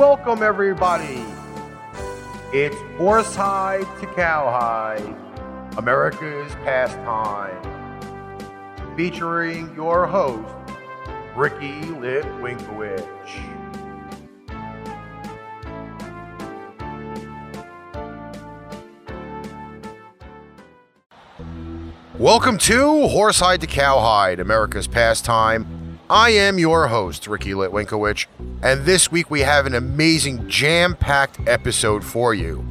Welcome, everybody. It's Horsehide to Cowhide, America's pastime, featuring your host, Ricky Litwinkowich. Welcome to Horsehide to Cowhide, America's pastime. I am your host, Ricky Litwinkowich, and this week we have an amazing jam packed episode for you.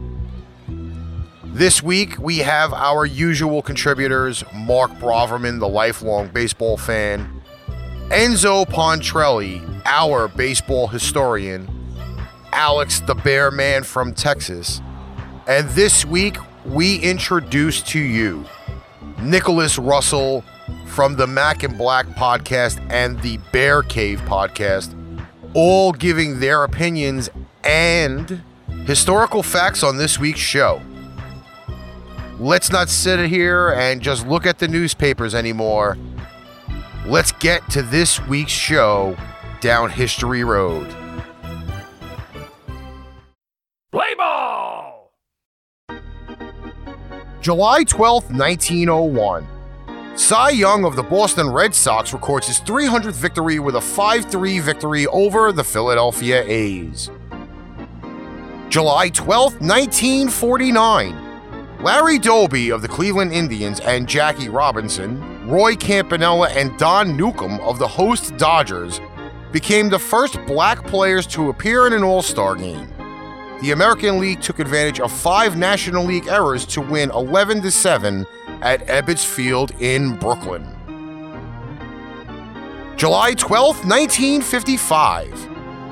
This week we have our usual contributors Mark Braverman, the lifelong baseball fan, Enzo Pontrelli, our baseball historian, Alex the Bear Man from Texas, and this week we introduce to you Nicholas Russell from the Mac and Black podcast and the Bear Cave podcast, all giving their opinions and historical facts on this week's show. Let's not sit here and just look at the newspapers anymore. Let's get to this week's show down History Road. Play ball! July 12th, 1901. Cy Young of the Boston Red Sox records his 300th victory with a 5 3 victory over the Philadelphia A's. July 12, 1949. Larry Doby of the Cleveland Indians and Jackie Robinson, Roy Campanella, and Don Newcombe of the host Dodgers became the first black players to appear in an All Star game. The American League took advantage of five National League errors to win 11 7 at Ebbets Field in Brooklyn. July 12, 1955.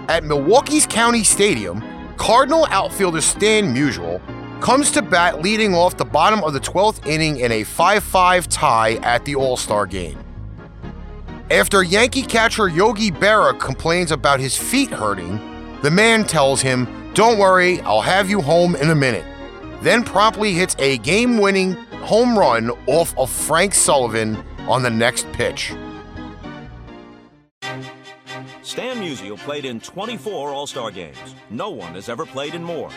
At Milwaukee's County Stadium, Cardinal outfielder Stan Musial comes to bat leading off the bottom of the 12th inning in a 5 5 tie at the All Star game. After Yankee catcher Yogi Berra complains about his feet hurting, the man tells him, Don't worry, I'll have you home in a minute. Then promptly hits a game winning home run off of Frank Sullivan on the next pitch. Stan Musial played in 24 All Star games. No one has ever played in more.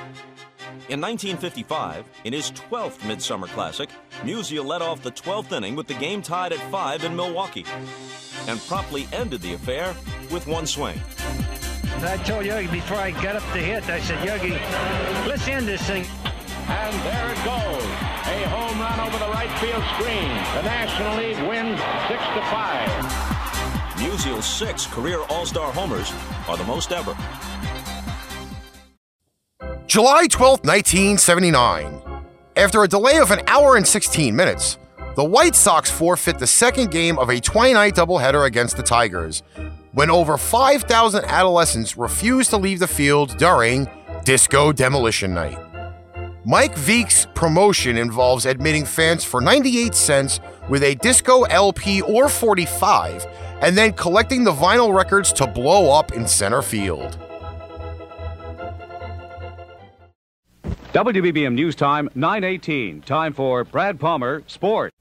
In 1955, in his 12th Midsummer Classic, Musial led off the 12th inning with the game tied at 5 in Milwaukee and promptly ended the affair with one swing. I told Yogi before I got up to hit, I said, Yogi, let's end this thing. And there it goes. A home run over the right field screen. The National League wins 6 to 5. Musial's six career All Star homers are the most ever. July 12, 1979. After a delay of an hour and 16 minutes, the White Sox forfeit the second game of a 20 night doubleheader against the Tigers when over 5,000 adolescents refused to leave the field during Disco Demolition Night. Mike Veeck's promotion involves admitting fans for 98 cents with a disco LP or 45 and then collecting the vinyl records to blow up in center field. WBBM News Time, 918. Time for Brad Palmer, Sport.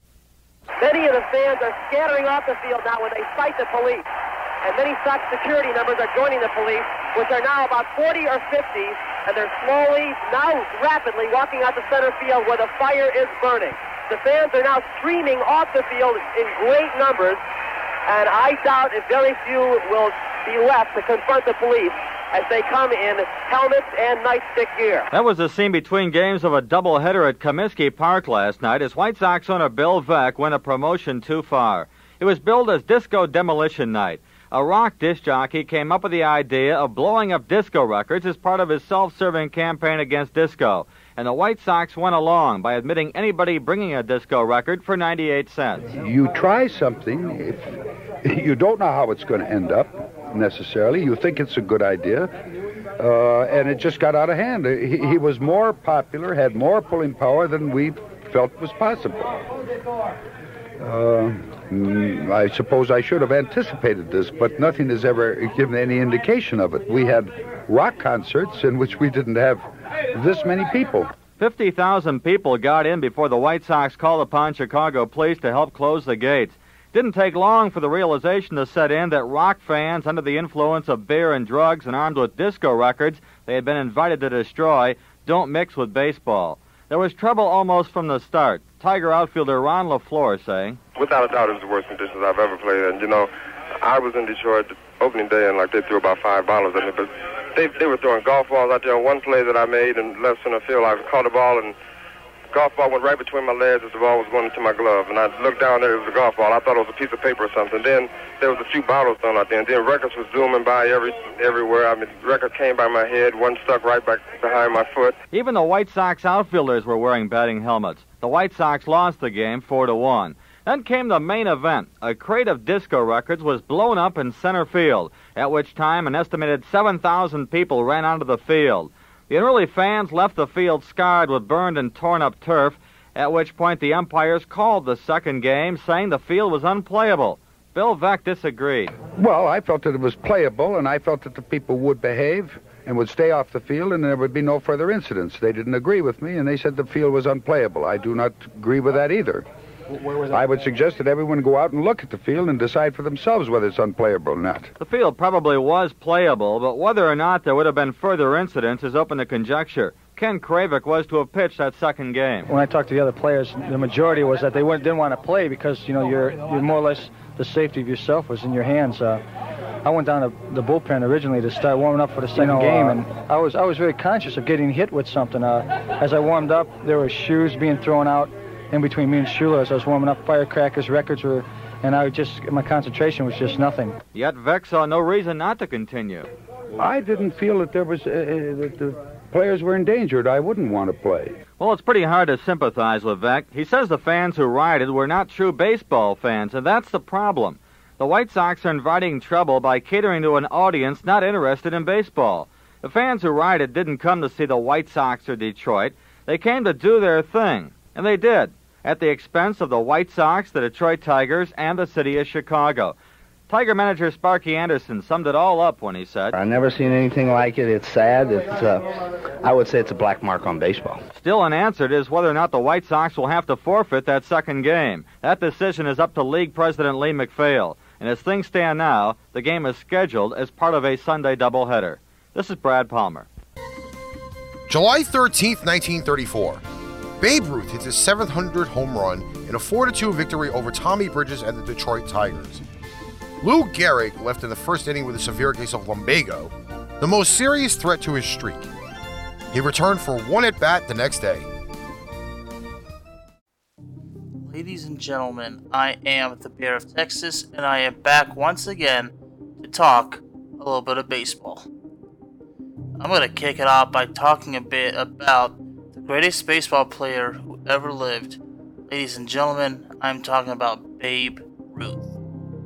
Many of the fans are scattering off the field now when they fight the police. And many Sox security numbers are joining the police, which are now about 40 or 50, and they're slowly, now rapidly walking out the center field where the fire is burning. The fans are now streaming off the field in great numbers, and I doubt if very few will be left to confront the police as they come in helmets and nightstick gear. That was the scene between games of a doubleheader at Comiskey Park last night as White Sox owner Bill Veeck went a promotion too far. It was billed as Disco Demolition Night. A rock disc jockey came up with the idea of blowing up disco records as part of his self-serving campaign against disco. And the White Sox went along by admitting anybody bringing a disco record for 98 cents. You try something, if you don't know how it's going to end up necessarily, you think it's a good idea, uh, and it just got out of hand. He, he was more popular, had more pulling power than we felt was possible. Uh, Mm, I suppose I should have anticipated this, but nothing has ever given any indication of it. We had rock concerts in which we didn't have this many people. 50,000 people got in before the White Sox called upon Chicago police to help close the gates. Didn't take long for the realization to set in that rock fans, under the influence of beer and drugs and armed with disco records they had been invited to destroy, don't mix with baseball. There was trouble almost from the start. Tiger outfielder Ron LaFleur saying, Without a doubt, it was the worst conditions I've ever played in. You know, I was in Detroit opening day, and like they threw about five bottles at me, but they they were throwing golf balls out there. On one play that I made in left center field, I caught a ball and golf ball went right between my legs as the ball was going into my glove. And I looked down there, it was a golf ball. I thought it was a piece of paper or something. Then there was a few bottles thrown out there. And then records was zooming by every everywhere. I mean, records came by my head. One stuck right back behind my foot. Even the White Sox outfielders were wearing batting helmets. The White Sox lost the game 4 to 1. Then came the main event. A crate of disco records was blown up in center field, at which time an estimated 7,000 people ran onto the field. The unruly fans left the field scarred with burned and torn up turf, at which point the umpires called the second game, saying the field was unplayable. Bill Veeck disagreed. Well, I felt that it was playable, and I felt that the people would behave and would stay off the field, and there would be no further incidents. They didn't agree with me, and they said the field was unplayable. I do not agree with that either. I would suggest that everyone go out and look at the field and decide for themselves whether it's unplayable or not. The field probably was playable, but whether or not there would have been further incidents is open to conjecture. Ken Kravec was to have pitched that second game. When I talked to the other players, the majority was that they didn't want to play because you know you're you're more or less the safety of yourself was in your hands. Uh, I went down to the bullpen originally to start warming up for the second you know, game, uh, and I was I was very conscious of getting hit with something. Uh, as I warmed up, there were shoes being thrown out in between me and Schuler as I was warming up. Firecrackers, records were, and I just my concentration was just nothing. Yet Veeck saw no reason not to continue. I didn't feel that there was uh, uh, that the players were endangered. I wouldn't want to play. Well, it's pretty hard to sympathize with Veeck. He says the fans who rioted were not true baseball fans, and that's the problem. The White Sox are inviting trouble by catering to an audience not interested in baseball. The fans who rioted didn't come to see the White Sox or Detroit. They came to do their thing, and they did at the expense of the White Sox, the Detroit Tigers, and the city of Chicago. Tiger manager Sparky Anderson summed it all up when he said, "I've never seen anything like it. It's sad. It's, uh, I would say, it's a black mark on baseball." Still unanswered is whether or not the White Sox will have to forfeit that second game. That decision is up to league president Lee MacPhail. And as things stand now, the game is scheduled as part of a Sunday doubleheader. This is Brad Palmer. July 13th, 1934. Babe Ruth hits his 700th home run in a 4 2 victory over Tommy Bridges and the Detroit Tigers. Lou Gehrig left in the first inning with a severe case of lumbago, the most serious threat to his streak. He returned for one at bat the next day. Ladies and gentlemen, I am the Bear of Texas, and I am back once again to talk a little bit of baseball. I'm going to kick it off by talking a bit about the greatest baseball player who ever lived. Ladies and gentlemen, I'm talking about Babe Ruth.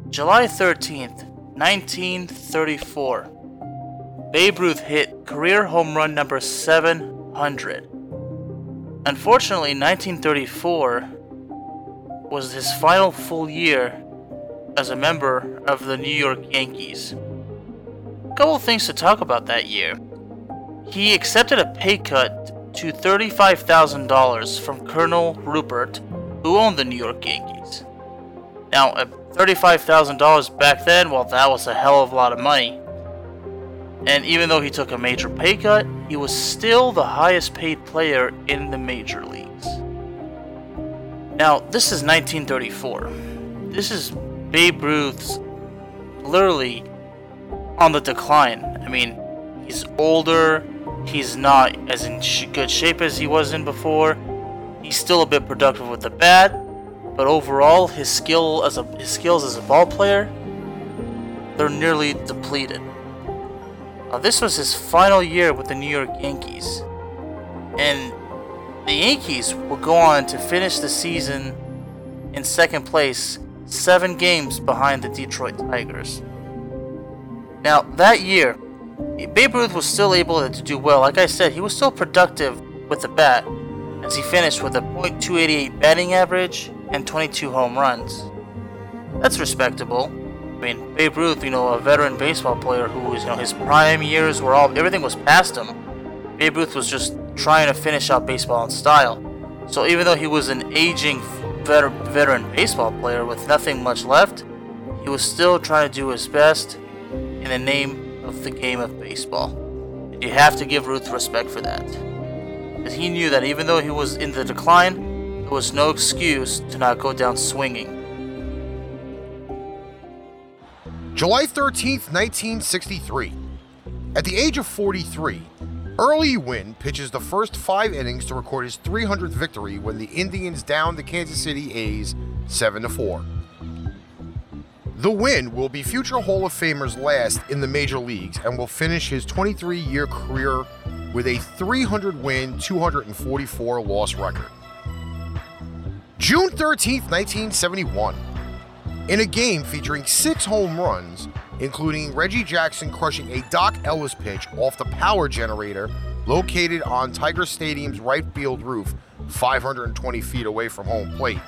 July 13th, 1934. Babe Ruth hit career home run number 700. Unfortunately, 1934 was his final full year as a member of the New York Yankees. A couple things to talk about that year. He accepted a pay cut to $35,000 from Colonel Ruppert, who owned the New York Yankees. Now, $35,000 back then, well, that was a hell of a lot of money. And even though he took a major pay cut, he was still the highest paid player in the major leagues. Now, this is 1934. This is Babe Ruth's literally on the decline. I mean, he's older, He's not as in sh- good shape as he was in before. He's still a bit productive with the bat, but overall, his skill as a his skills as a ball player, they're nearly depleted. Now, this was his final year with the New York Yankees, and the Yankees will go on to finish the season in second place, seven games behind the Detroit Tigers. Now, that year, Babe Ruth was still able to do well. Like I said, he was still productive with the bat, as he finished with a .288 batting average and 22 home runs. That's respectable. I mean, Babe Ruth, you know, a veteran baseball player who was, you know, his prime years were all everything was past him. Babe Ruth was just trying to finish out baseball in style. So even though he was an aging veteran baseball player with nothing much left, he was still trying to do his best in the name of the game of baseball. And you have to give Ruth respect for that. Because he knew that even though he was in the decline, there was no excuse to not go down swinging. July 13th, 1963. At the age of 43, Early Wynn pitches the first five innings to record his 300th victory when the Indians downed the Kansas City A's 7 4. The win will be future Hall of Famers last in the major leagues and will finish his 23 year career with a 300 win, 244 loss record. June 13, 1971. In a game featuring six home runs, including Reggie Jackson crushing a Dock Ellis pitch off the power generator located on Tiger Stadium's right field roof, 520 feet away from home plate.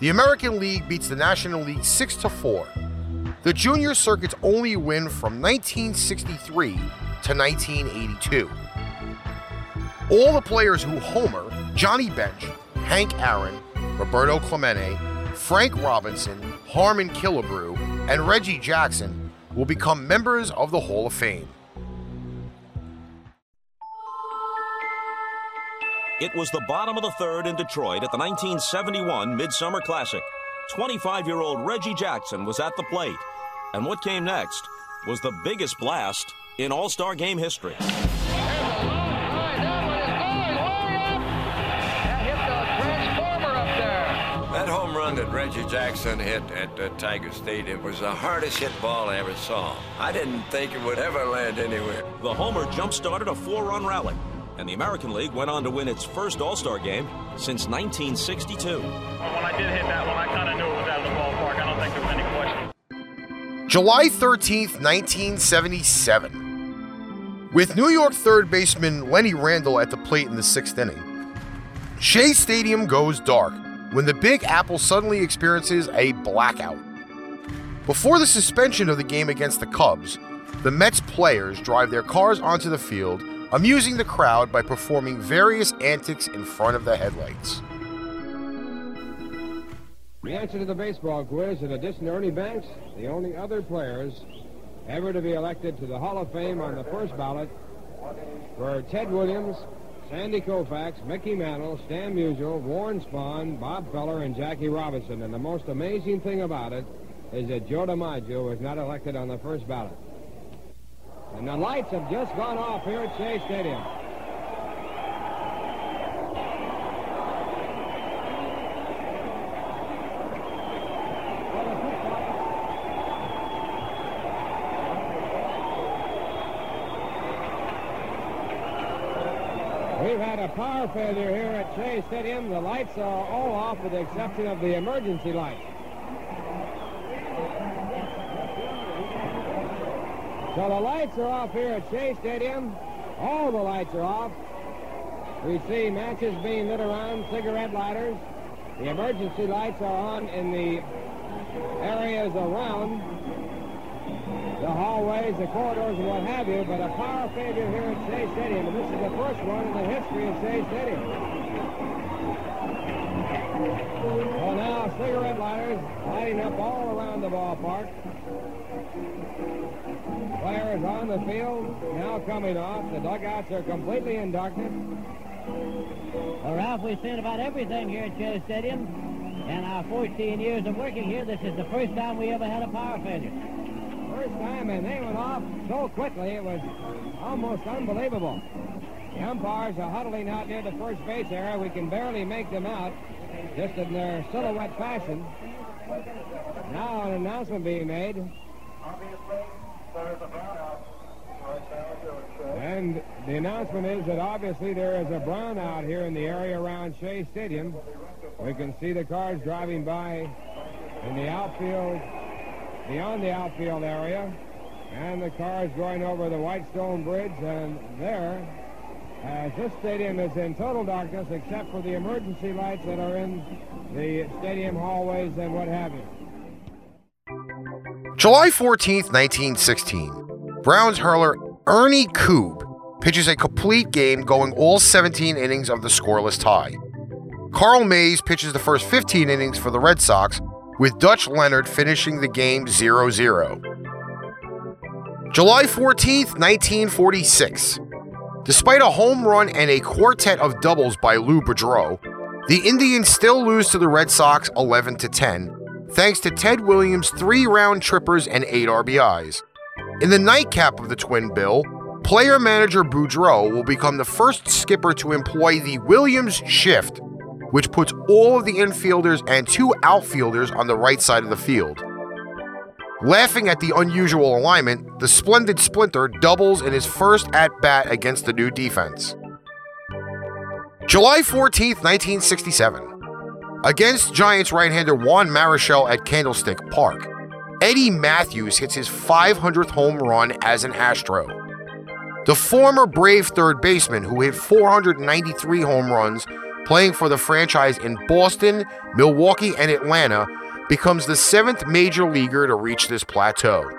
The American League beats the National League 6 4. The junior circuit's only win from 1963 to 1982. All the players who homer Johnny Bench, Hank Aaron, Roberto Clemente, Frank Robinson, Harmon Killebrew, and Reggie Jackson will become members of the Hall of Fame. It was the bottom of the third in Detroit at the 1971 Midsummer Classic. 25 year old Reggie Jackson was at the plate. And what came next was the biggest blast in All Star game history. Run that Reggie Jackson hit at uh, Tiger Stadium was the hardest hit ball I ever saw. I didn't think it would ever land anywhere. The homer jump-started a four-run rally, and the American League went on to win its first All-Star game since 1962. Well, when I did hit that one, I kind of knew it was out of the ballpark. I don't think there was any question. July 13th, 1977. With New York third baseman Lenny Randle at the plate in the sixth inning, Shea Stadium goes dark when the Big Apple suddenly experiences a blackout. Before the suspension of the game against the Cubs, the Mets players drive their cars onto the field, amusing the crowd by performing various antics in front of the headlights. The answer to the baseball quiz, in addition to Ernie Banks, the only other players ever to be elected to the Hall of Fame on the first ballot were Ted Williams, Sandy Koufax, Mickey Mantle, Stan Musial, Warren Spahn, Bob Feller, and Jackie Robinson. And the most amazing thing about it is that Joe DiMaggio was not elected on the first ballot. And the lights have just gone off here at Shea Stadium. We've had a power failure here at Shea Stadium. The lights are all off with the exception of the emergency light. So the lights are off here at Shea Stadium. All the lights are off. We see matches being lit around, cigarette lighters. The emergency lights are on in the areas around the hallways, the corridors, and what have you, but a power failure here at Shea Stadium, and this is the first one in the history of Shea Stadium. Well, now cigarette lighters lighting up all around the ballpark. Players on the field, now coming off. The dugouts are completely in darkness. Well, Ralph, we've seen about everything here at Shea Stadium. In our 14 years of working here, this is the first time we ever had a power failure first time, and they went off so quickly, it was almost unbelievable. The umpires are huddling out near the first base area. We can barely make them out, just in their silhouette fashion. Now an announcement being made. And the announcement is that obviously there is a brownout here in the area around Shea Stadium. We can see the cars driving by in the outfield beyond the outfield area. And the cars going over the Whitestone Bridge. And there, as this stadium is in total darkness except for the emergency lights that are in the stadium hallways and what have you. July 14th, 1916. Browns hurler Ernie Koob pitches a complete game going all 17 innings of the scoreless tie. Carl Mays pitches the first 15 innings for the Red Sox, with Dutch Leonard finishing the game 0 0. July 14, 1946. Despite a home run and a quartet of doubles by Lou Boudreau, the Indians still lose to the Red Sox 11 10, thanks to Ted Williams' three round trippers and eight RBIs. In the nightcap of the twin bill, player manager Boudreau will become the first skipper to employ the Williams shift, which puts all of the infielders and two outfielders on the right side of the field. Laughing at the unusual alignment, the splendid Splinter doubles in his first at bat against the new defense. July 14, 1967. Against Giants right hander Juan Marichal at Candlestick Park, Eddie Mathews hits his 500th home run as an Astro. The former Brave third baseman who hit 493 home runs playing for the franchise in Boston, Milwaukee, and Atlanta becomes the seventh major leaguer to reach this plateau.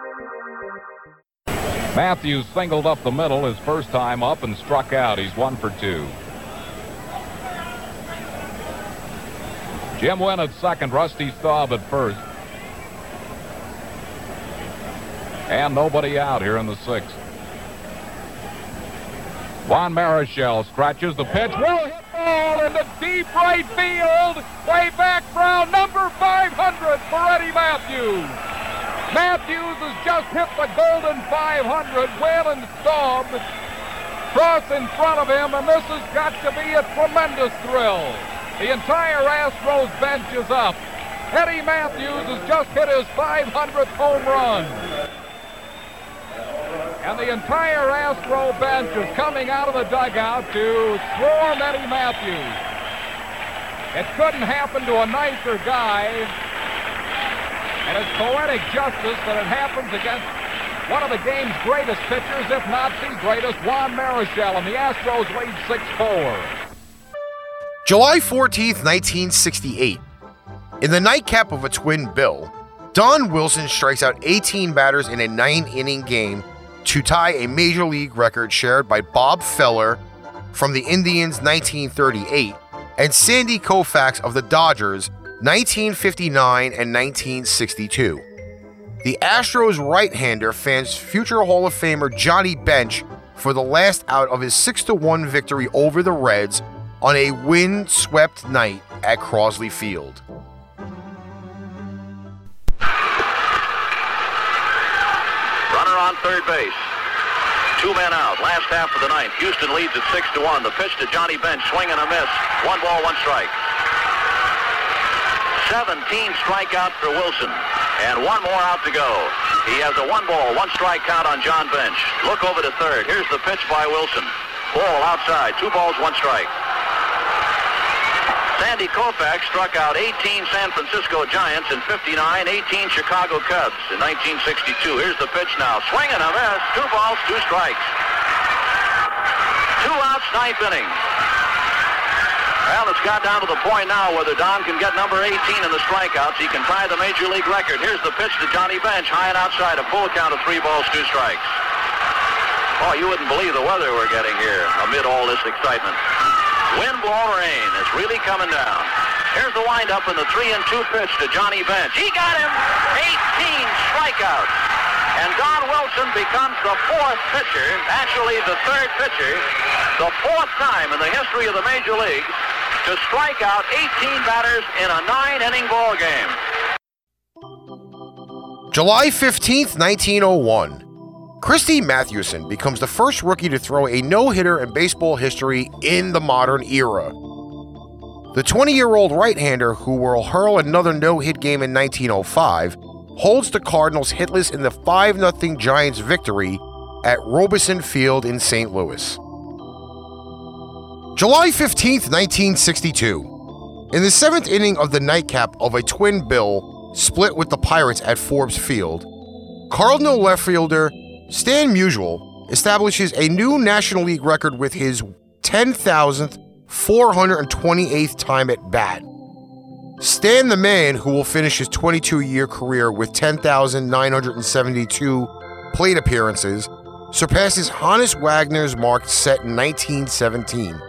Mathews singled up the middle his first time up and struck out. He's one for two. Jim Wynn at second, Rusty Staub at first. And nobody out here in the sixth. Juan Marichal scratches the pitch. Will hit ball into deep right field. Way back Brown, number 500 for Eddie Mathews. Mathews has just hit the golden 500. Whalen and Staub cross in front of him, and this has got to be a tremendous thrill. The entire Astros bench is up. Eddie Mathews has just hit his 500th home run. And the entire Astro bench is coming out of the dugout to swarm Eddie Mathews. It couldn't happen to a nicer guy. And it's poetic justice that it happens against one of the game's greatest pitchers, if not the greatest, Juan Marichal, and the Astros lead 6-4. July 14th, 1968. In the nightcap of a twin bill, Don Wilson strikes out 18 batters in a nine inning game to tie a major league record shared by Bob Feller from the Indians 1938 and Sandy Koufax of the Dodgers 1959 and 1962. The Astros right hander fans future Hall of Famer Johnny Bench for the last out of his 6 1 victory over the Reds on a wind-swept night at Crosley Field. Third base. Two men out. Last half of the ninth. Houston leads at six to one. The pitch to Johnny Bench. Swing and a miss. One ball, one strike. 17 strikeouts for Wilson. And one more out to go. He has a one ball, one strike count on John Bench. Look over to third. Here's the pitch by Wilson. Ball outside. Two balls, one strike. Sandy Koufax struck out 18 San Francisco Giants in 59, 18 Chicago Cubs in 1962. Here's the pitch now. Swing and a miss. Two balls, two strikes. Two outs, ninth inning. Well, it's got down to the point now whether Don can get number 18 in the strikeouts. He can tie the major league record. Here's the pitch to Johnny Bench, high and outside, a full count of three balls, two strikes. Oh, you wouldn't believe the weather we're getting here amid all this excitement. Wind blown rain is really coming down. Here's the windup in the three and two pitch to Johnny Bench. He got him 18 strikeouts. And Don Wilson becomes the fourth pitcher, actually the third pitcher, the fourth time in the history of the major leagues to strike out 18 batters in a nine-inning ball game. July 15th, 1901. Christy Mathewson becomes the first rookie to throw a no hitter in baseball history in the modern era. The 20 year old right hander who will hurl another no hit game in 1905 holds the Cardinals hitless in the 5 0 Giants victory at Robison Field in St. Louis. July 15, 1962. In the seventh inning of the nightcap of a twin bill split with the Pirates at Forbes Field, Cardinal left fielder Stan Musial establishes a new National League record with his 10,000th 428th time at bat. Stan the man who will finish his 22 year career with 10,972 plate appearances surpasses Honus Wagner's mark set in 1917.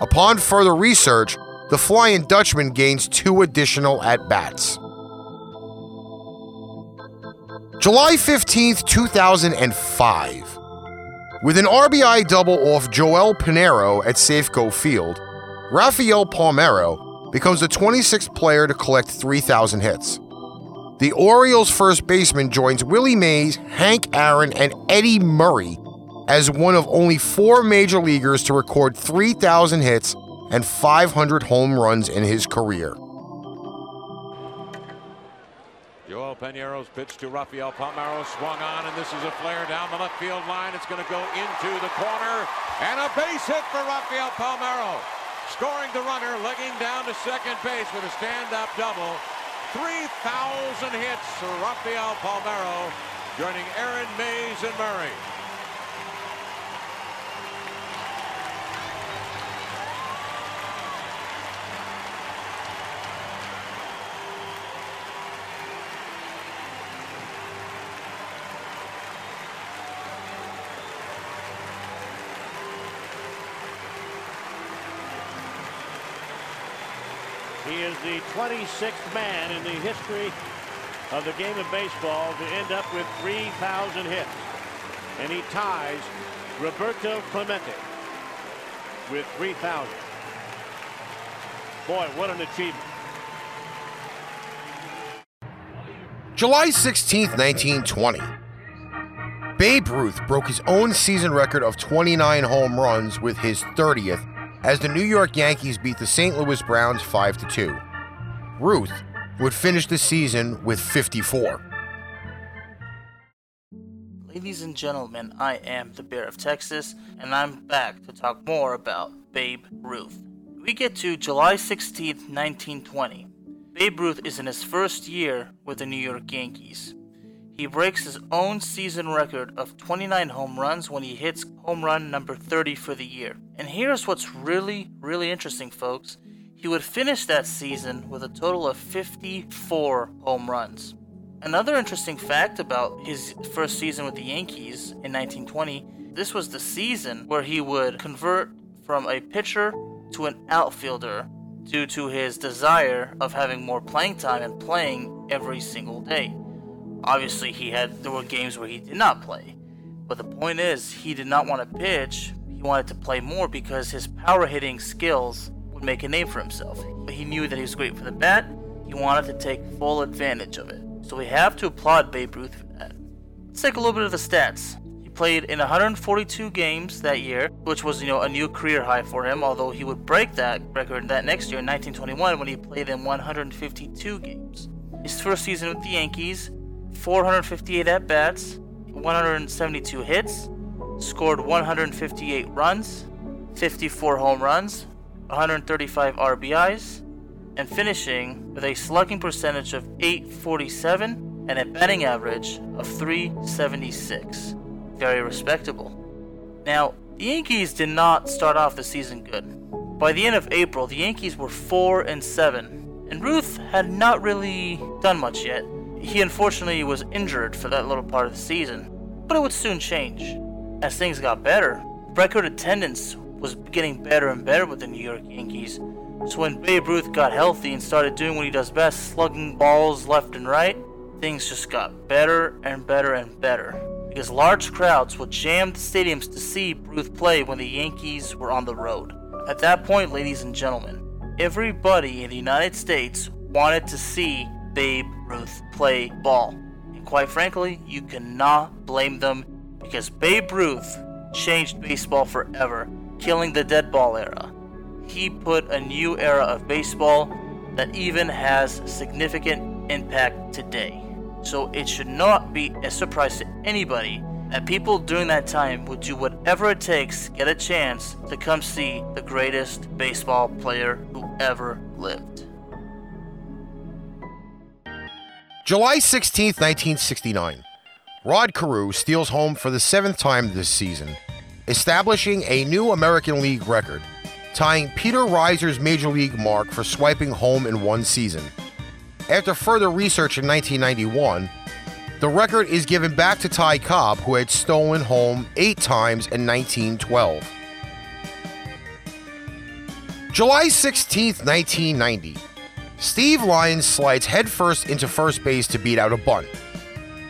Upon further research, the Flying Dutchman gains two additional at bats. July 15th, 2005. With an RBI double off Joel Pineiro at Safeco Field, Rafael Palmeiro becomes the 26th player to collect 3,000 hits. The Orioles' first baseman joins Willie Mays, Hank Aaron, and Eddie Murray as one of only four major leaguers to record 3,000 hits and 500 home runs in his career. Joel pitch to Rafael Palmeiro swung on, and this is a flare down the left field line. It's going to go into the corner, and a base hit for Rafael Palmeiro. Scoring the runner, legging down to second base with a stand-up double. 3,000 hits for Rafael Palmeiro, joining Aaron Mays and Murray. The 26th man in the history of the game of baseball to end up with 3,000 hits. And he ties Roberto Clemente with 3,000. Boy, what an achievement. July 16, 1920. Babe Ruth broke his own season record of 29 home runs with his 30th as the New York Yankees beat the St. Louis Browns 5 2. Ruth would finish the season with 54. Ladies and gentlemen, I am the Bear of Texas, and I'm back to talk more about Babe Ruth. We get to July 16, 1920. Babe Ruth is in his first year with the New York Yankees. He breaks his own season record of 29 home runs when he hits home run number 30 for the year. And here's what's really, really interesting, folks. He would finish that season with a total of 54 home runs. Another interesting fact about his first season with the Yankees in 1920 this was the season where he would convert from a pitcher to an outfielder due to his desire of having more playing time and playing every single day. Obviously, he had there were games where he did not play, but the point is he did not want to pitch. He wanted to play more because his power hitting skills would make a name for himself. But he knew that he was great for the bat. He wanted to take full advantage of it. So we have to applaud Babe Ruth for that. Let's take a little bit of the stats. He played in 142 games that year, which was, you know, a new career high for him, although he would break that record that next year in 1921 when he played in 152 games. His first season with the Yankees, 458 at bats, 172 hits, scored 158 runs, 54 home runs, 135 RBIs, and finishing with a slugging percentage of 847 and a batting average of 376. Very respectable. Now, the Yankees did not start off the season good. By the end of April, the Yankees were 4 and 7, and Ruth had not really done much yet. He unfortunately was injured for that little part of the season, but it would soon change. As things got better, record attendance was getting better and better with the New York Yankees. So when Babe Ruth got healthy and started doing what he does best, slugging balls left and right, things just got better and better and better. Because large crowds would jam the stadiums to see Ruth play when the Yankees were on the road. At that point, ladies and gentlemen, everybody in the United States wanted to see Babe Ruth play ball. And quite frankly, you cannot blame them because Babe Ruth changed baseball forever, killing the dead ball era. He put a new era of baseball that even has significant impact today. So it should not be a surprise to anybody that people during that time would do whatever it takes to get a chance to come see the greatest baseball player who ever lived. July 16, 1969. Rod Carew steals home for the seventh time this season, establishing a new American League record, tying Peter Reiser's Major League mark for swiping home in one season. After further research in 1991, the record is given back to Ty Cobb, who had stolen home eight times in 1912. July 16, 1990. Steve Lyons slides headfirst into first base to beat out a bunt.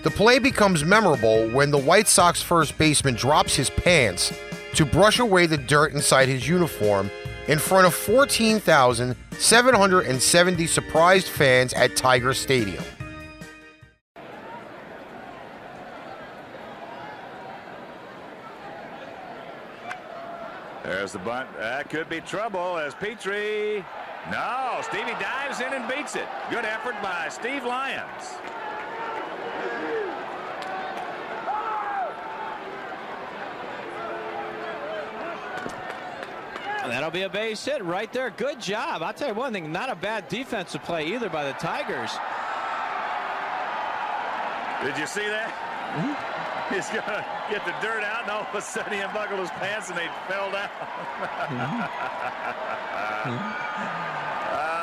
The play becomes memorable when the White Sox first baseman drops his pants to brush away the dirt inside his uniform in front of 14,770 surprised fans at Tiger Stadium. There's the bunt. That could be trouble as Petry. No, Stevie dives in and beats it. Good effort by Steve Lyons. That'll be a base hit right there. Good job. I'll tell you one thing, not a bad defensive play either by the Tigers. Did you see that? Mm-hmm. He's going to get the dirt out, and all of a sudden he unbuckled his pants and they fell down.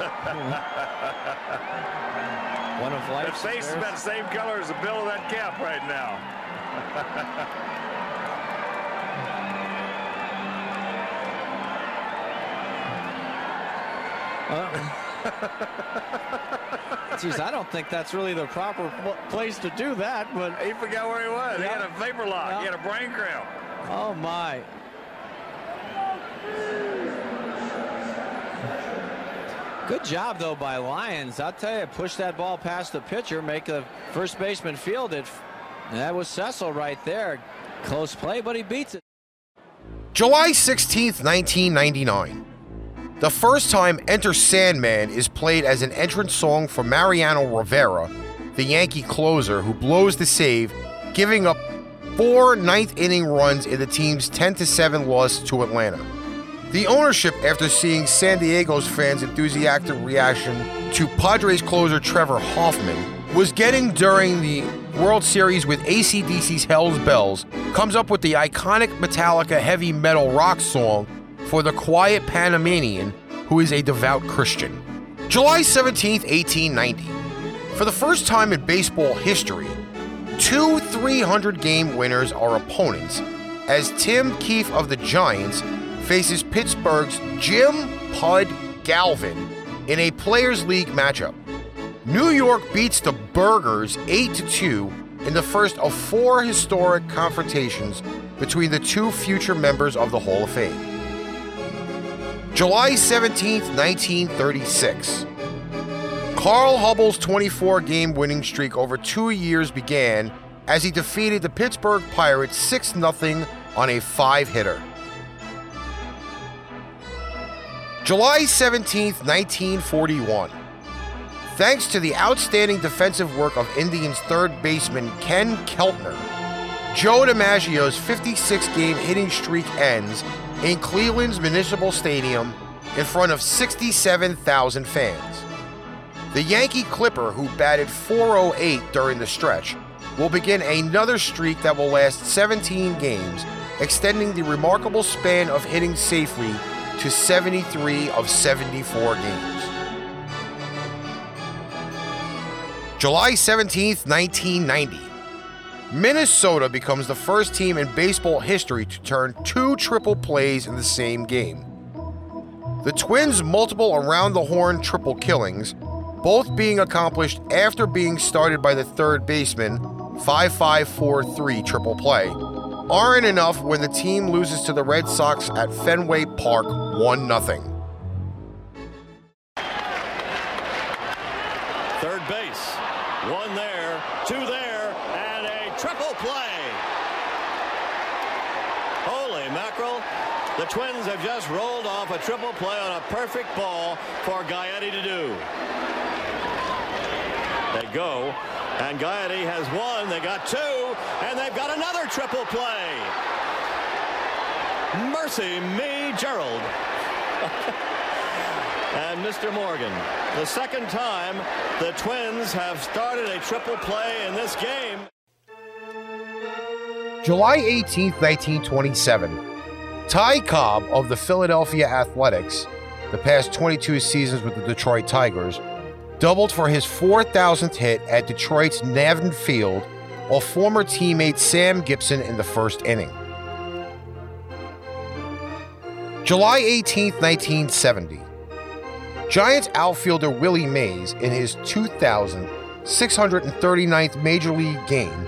One of life's face is about the same color as the bill of that cap right now. Geez, I don't think that's really the proper place to do that, but he forgot where he was. He had a vapor lock. He Yeah. had a brain cramp. Oh my. Good job though by Lyons. I'll tell you, push that ball past the pitcher, make the first baseman field it. That was Cecil right there. Close play, but he beats it. July 16th, 1999. The first time Enter Sandman is played as an entrance song for Mariano Rivera, the Yankee closer who blows the save, giving up four ninth inning runs in the team's 10 7 loss to Atlanta. The ownership, after seeing San Diego's fans' enthusiastic reaction to Padres closer Trevor Hoffman, was getting during the World Series with AC/DC's Hell's Bells, comes up with the iconic Metallica heavy metal rock song for the quiet Panamanian who is a devout Christian. July 17, 1890. For the first time in baseball history, two 300 game winners are opponents as Tim Keefe of the Giants faces Pittsburgh's Jim Pud Galvin in a Players League matchup. New York beats the Burghers 8 2 in the first of four historic confrontations between the two future members of the Hall of Fame. July 17, 1936. Carl Hubbell's 24 game winning streak over two years began as he defeated the Pittsburgh Pirates 6 0 on a five hitter. July 17, 1941. Thanks to the outstanding defensive work of Indians third baseman Ken Keltner, Joe DiMaggio's 56 game hitting streak ends in Cleveland's Municipal Stadium in front of 67,000 fans. The Yankee Clipper, who batted 408 during the stretch, will begin another streak that will last 17 games, extending the remarkable span of hitting safely to 73 of 74 games. July 17th, 1990. Minnesota becomes the first team in baseball history to turn two triple plays in the same game. The Twins' multiple around the horn triple killings, both being accomplished after being started by the third baseman, 5 5 4 3 triple play, aren't enough when the team loses to the Red Sox at Fenway Park 1 0. Third base. One there, two there, triple play. Holy mackerel. The Twins have just rolled off a triple play on a perfect ball for Gaetti to do. They go, and Gaetti has one. They got two, and they've got another triple play. Mercy me, Gerald. and Mr. Morgan. The second time the Twins have started a triple play in this game. July 18, 1927. Ty Cobb of the Philadelphia Athletics, the past 22 seasons with the Detroit Tigers, doubled for his 4,000th hit at Detroit's Navin Field, while former teammate Sam Gibson in the first inning. July 18, 1970. Giants outfielder Willie Mays, in his 2,639th Major League game,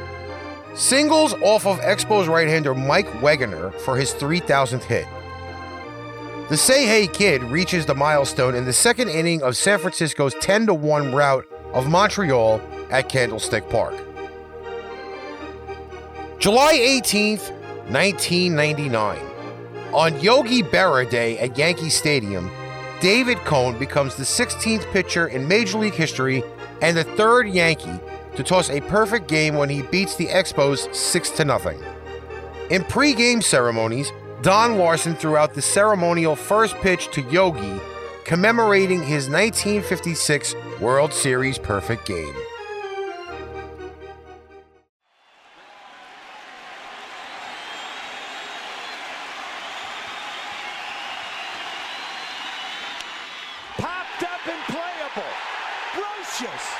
singles off of Expos right hander Mike Wegener for his 3,000th hit. The Say Hey Kid reaches the milestone in the second inning of San Francisco's 10 1 rout of Montreal at Candlestick Park. July 18th, 1999. On Yogi Berra Day at Yankee Stadium, David Cone becomes the 16th pitcher in Major League history and the third Yankee to toss a perfect game when he beats the Expos 6 to nothing. In pre-game ceremonies, Don Larsen threw out the ceremonial first pitch to Yogi, commemorating his 1956 World Series perfect game. Popped up and playable. Brosius.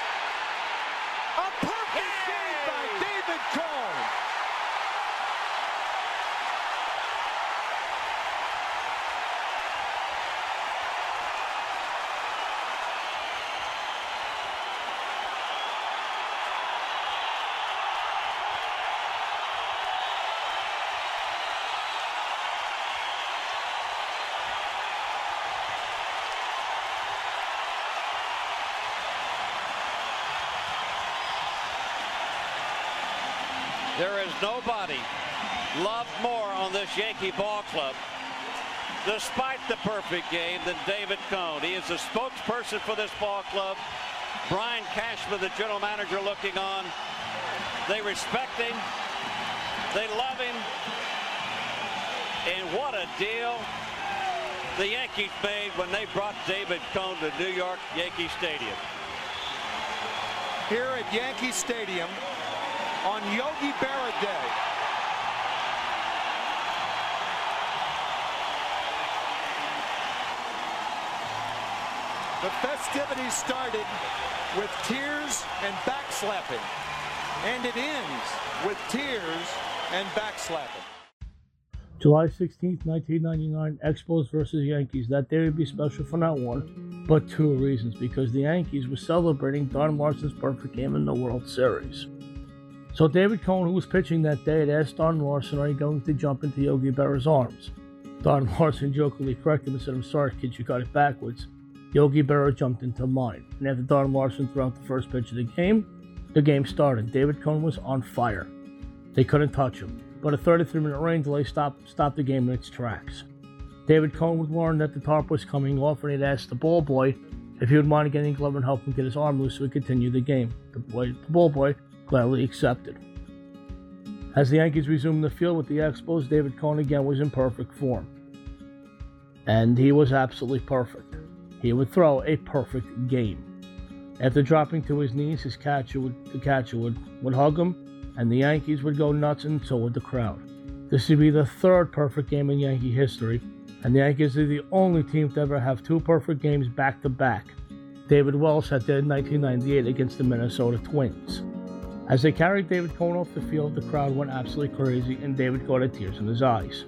A perfect save by David Cone. There is nobody loved more on this Yankee ball club, despite the perfect game, than David Cone. He is the spokesperson for this ball club. Brian Cashman, the general manager, looking on. They respect him. They love him. And what a deal the Yankees made when they brought David Cone to New York Yankee Stadium. Here at Yankee Stadium on Yogi Berra Day. The festivities started with tears and backslapping. And it ends with tears and backslapping. July 16th, 1999, Expos versus Yankees. That day would be special for not one, but two reasons. Because the Yankees were celebrating Don Larsen's perfect game in the World Series. So David Cone, who was pitching that day, had asked Don Larsen, are you going to jump into Yogi Berra's arms? Don Larsen jokingly corrected him and said, I'm sorry, kid, you got it backwards. Yogi Berra jumped into mine. And after Don Larsen threw out the first pitch of the game, the game started. David Cone was on fire. They couldn't touch him. But a 33 minute rain delay stopped, stopped the game in its tracks. David Cone would learn that the tarp was coming off and he'd asked the ball boy if he would mind getting a glove and help him get his arm loose so he could continue the game. The, boy, the ball boy gladly accepted. As the Yankees resumed the field with the Expos, David Cone again was in perfect form. And he was absolutely perfect. He would throw a perfect game. After dropping to his knees, his catcher would, the catcher would, would hug him, and the Yankees would go nuts, and so would the crowd. This would be the third perfect game in Yankee history, and the Yankees are the only team to ever have two perfect games back to back. David Wells had that in 1998 against the Minnesota Twins. As they carried David Cone off the field, the crowd went absolutely crazy, and David Cone had tears in his eyes.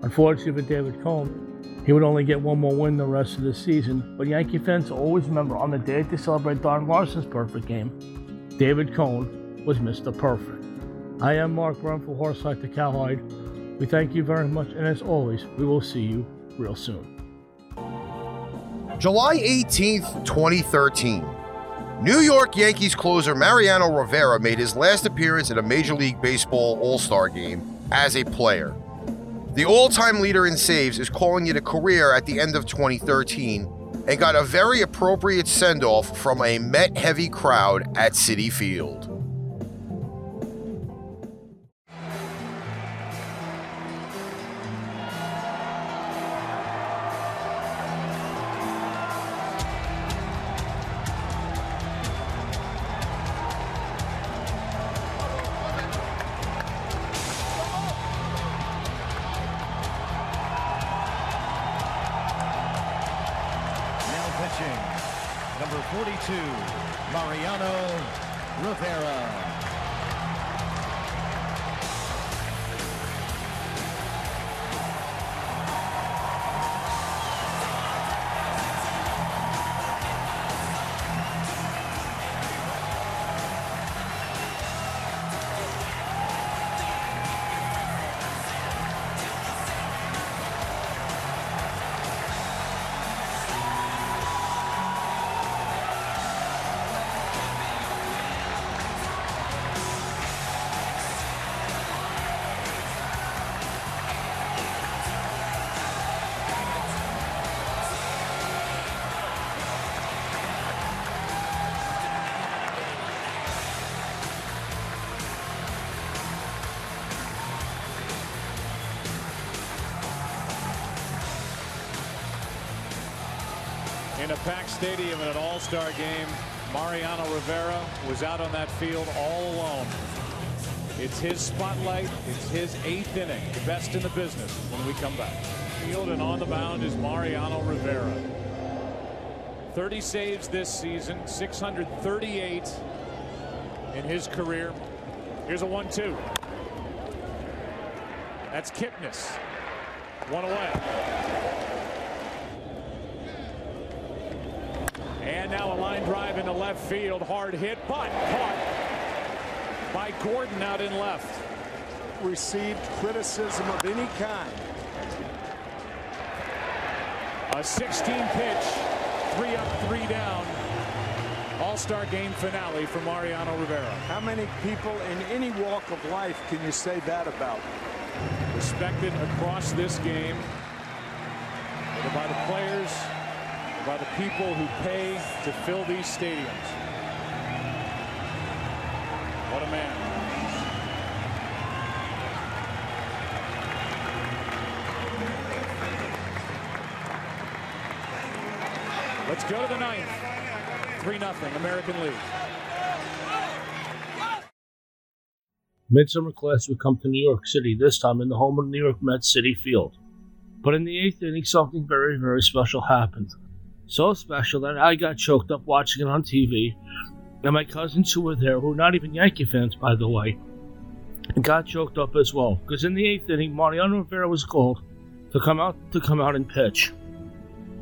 Unfortunately for David Cone, he would only get one more win the rest of the season, but Yankee fans always remember on the day to celebrate Don Larsen's perfect game, David Cone was Mr. Perfect. I am Mark Brown for Horsehide to Cowhide. We thank you very much, and as always, we will see you real soon. July 18th, 2013. New York Yankees closer Mariano Rivera made his last appearance at a Major League Baseball All Star game as a player. The all time leader in saves is calling it a career at the end of 2013 and got a very appropriate send off from a Met heavy crowd at Citi Field. In a packed stadium in an all-star game, Mariano Rivera was out on that field all alone. It's his spotlight. It's his eighth inning, the best in the business when we come back. Field and on the mound is Mariano Rivera. 30 saves this season, 638 in his career. Here's a 1-2. That's Kipnis. One away. And now a line drive into left field. Hard hit, but caught by Gordon out in left. Received criticism of any kind. A 16 pitch, three up, three down. All-Star game finale for Mariano Rivera. How many people in any walk of life can you say that about? Respected across this game by the players, by the people who pay to fill these stadiums. What a man. Let's go to the ninth. 3 0 American League. Midsummer Class would come to New York City, this time in the home of New York Mets Citi Field. But in the eighth inning, something very, very special happened. So special that I got choked up watching it on TV, and my cousins who were there, who are not even Yankee fans, by the way, got choked up as well. Because in the eighth inning, Mariano Rivera was called to come out to come out and pitch.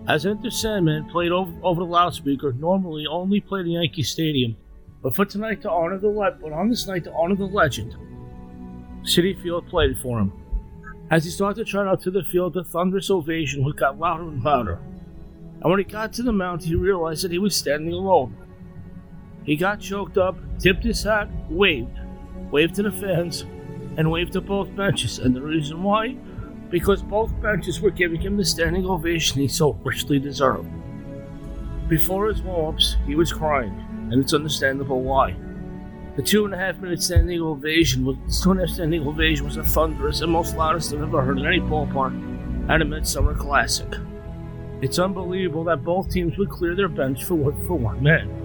As Enter Sandman played over, over the loudspeaker, normally only played in Yankee Stadium, but for tonight to honor the le- but on this night to honor the legend, Citi Field played for him. As he started to turn out to the field, the thunderous ovation got louder and louder. And when he got to the mound, he realized that he was standing alone. He got choked up, tipped his hat, waved, waved to the fans, and waved to both benches. And the reason why? Because both benches were giving him the standing ovation he so richly deserved. Before his warm ups, he was crying, and it's understandable why. The two and a half minute standing ovation was two and a half standing ovation was the thunderous and most loudest I've ever heard in any ballpark at a Midsummer Classic. It's unbelievable that both teams would clear their bench for one, for one man.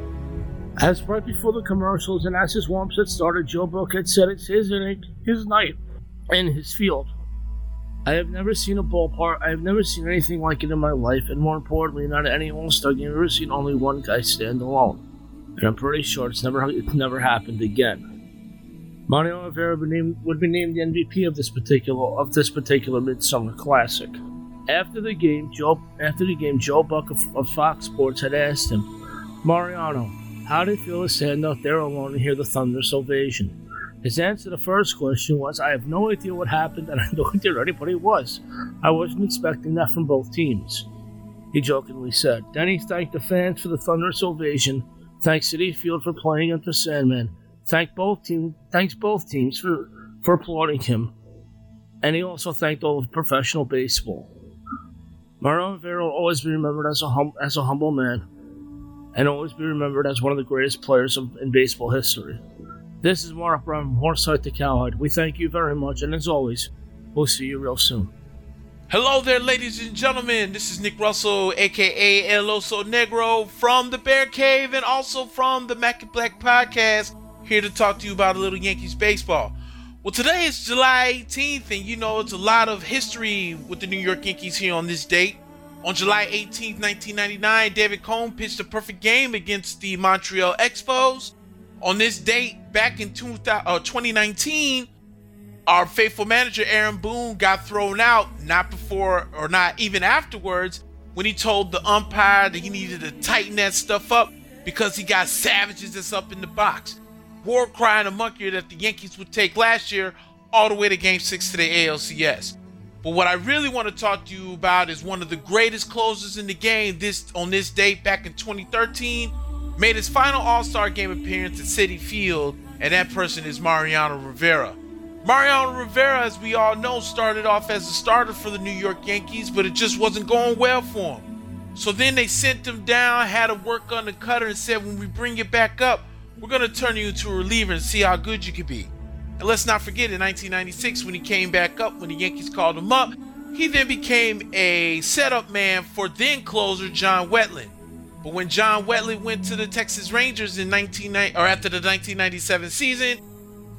As right before the commercials and as his warm had started, Joe Buck had said it's his inning, his night, in his field. I have never seen a ballpark. I have never seen anything like it in my life, and more importantly, not any All Star game. I've ever seen only one guy stand alone and I'm pretty sure it's never it's never happened again. Mariano Rivera would be named the MVP of this particular of this particular Midsummer Classic. After the game, Joe after the game, Joe Buck of, of Fox Sports had asked him, Mariano, how did it feel to stand out there alone and hear the thunderous ovation? His answer to the first question was, I have no idea what happened and I have no idea anybody was. I wasn't expecting that from both teams. He jokingly said. Then he thanked the fans for the thunderous ovation Thanks Citi Field for playing Enter Sandman. Thank both team, thanks both teams for, for applauding him. And he also thanked all of professional baseball. Mariano Rivera will always be remembered as a, hum, as a humble man and always be remembered as one of the greatest players of, in baseball history. This is Mark from Horsehide to Cowhide. We thank you very much, and as always, we'll see you real soon. Hello there, ladies and gentlemen. This is Nick Russell, aka El Oso Negro, from the Bear Cave and also from the Mac and Black Podcast, here to talk to you about a little Yankees baseball. Well, today is July 18th, and you know it's a lot of history with the New York Yankees here on this date. On July 18th, 1999, David Cone pitched a perfect game against the Montreal Expos. On this date, back in 2019, uh, our faithful manager Aaron Boone got thrown out not before or not even afterwards when he told the umpire that he needed to tighten that stuff up because he got savages that's up in the box. War cry and a monkey that the Yankees would take last year all the way to game six to the ALCS. But what I really want to talk to you about is one of the greatest closers in the game this on this date back in 2013 made his final All-Star game appearance at Citi Field and that person is Mariano Rivera. Mariano Rivera, as we all know, started off as a starter for the New York Yankees, but it just wasn't going well for him. So then they sent him down, had to work on the cutter, and said, when we bring you back up, we're going to turn you into a reliever and see how good you can be. And let's not forget, in 1996, when he came back up, when the Yankees called him up, he then became a setup man for then closer John Wetteland. But when John Wetteland went to the Texas Rangers in 1990 or after the 1997 season,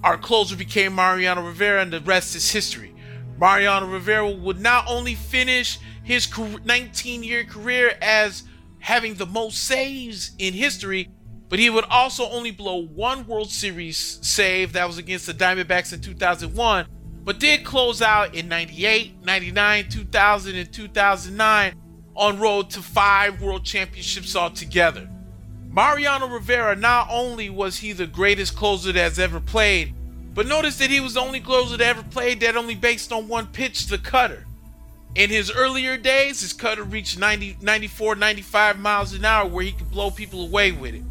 our closer became Mariano Rivera, and the rest is history. Mariano Rivera would not only finish his 19 year career as having the most saves in history, but he would also only blow one World Series save that was against the Diamondbacks in 2001, but did close out in 98, 99, 2000, and 2009 on road to five World Championships altogether. Mariano Rivera not only was he the greatest closer that's ever played, but notice that he was the only closer that ever played that only based on one pitch, the cutter. In his earlier days, his cutter reached 90, 94, 95 miles an hour where he could blow people away with it.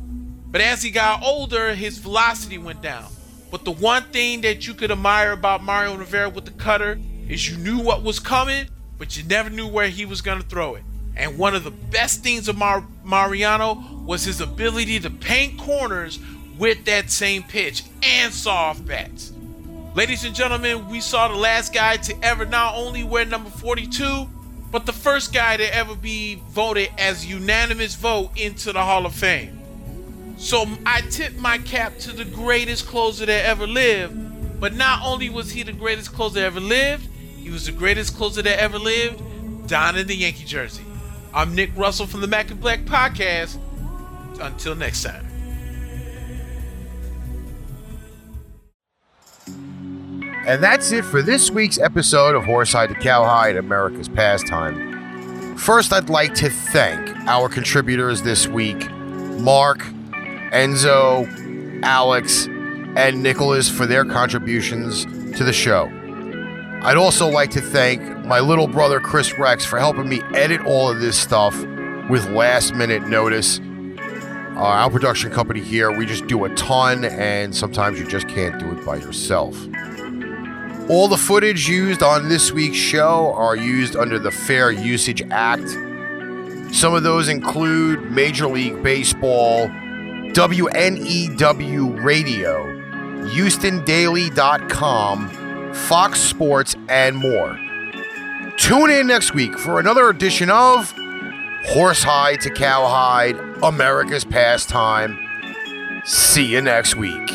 But as he got older, his velocity went down. But the one thing that you could admire about Mario Rivera with the cutter is you knew what was coming, but you never knew where he was going to throw it. And one of the best things of Mar- Mariano was his ability to paint corners with that same pitch and soft bats. Ladies and gentlemen, we saw the last guy to ever not only wear number 42, but the first guy to ever be voted as unanimous vote into the Hall of Fame. So I tip my cap to the greatest closer that ever lived. But not only was he the greatest closer that ever lived, he was the greatest closer that ever lived, donning the Yankee jersey. I'm Nick Russell from the Mac and Black Podcast. Until next time. And that's it for this week's episode of Horsehide to Cowhide, America's Pastime. First, I'd like to thank our contributors this week Mark, Enzo, Alex, and Nicholas for their contributions to the show. I'd also like to thank my little brother Kris Rex for helping me edit all of this stuff with last minute notice. Uh, our production company here, we just do a ton, and sometimes you just can't do it by yourself. All the footage used on this week's show are used under the Fair Usage Act. Some of those include Major League Baseball, WNEW Radio, HoustonDaily.com, Fox Sports, and more. Tune in next week for another edition of Horsehide to Cowhide, America's Pastime. See you next week.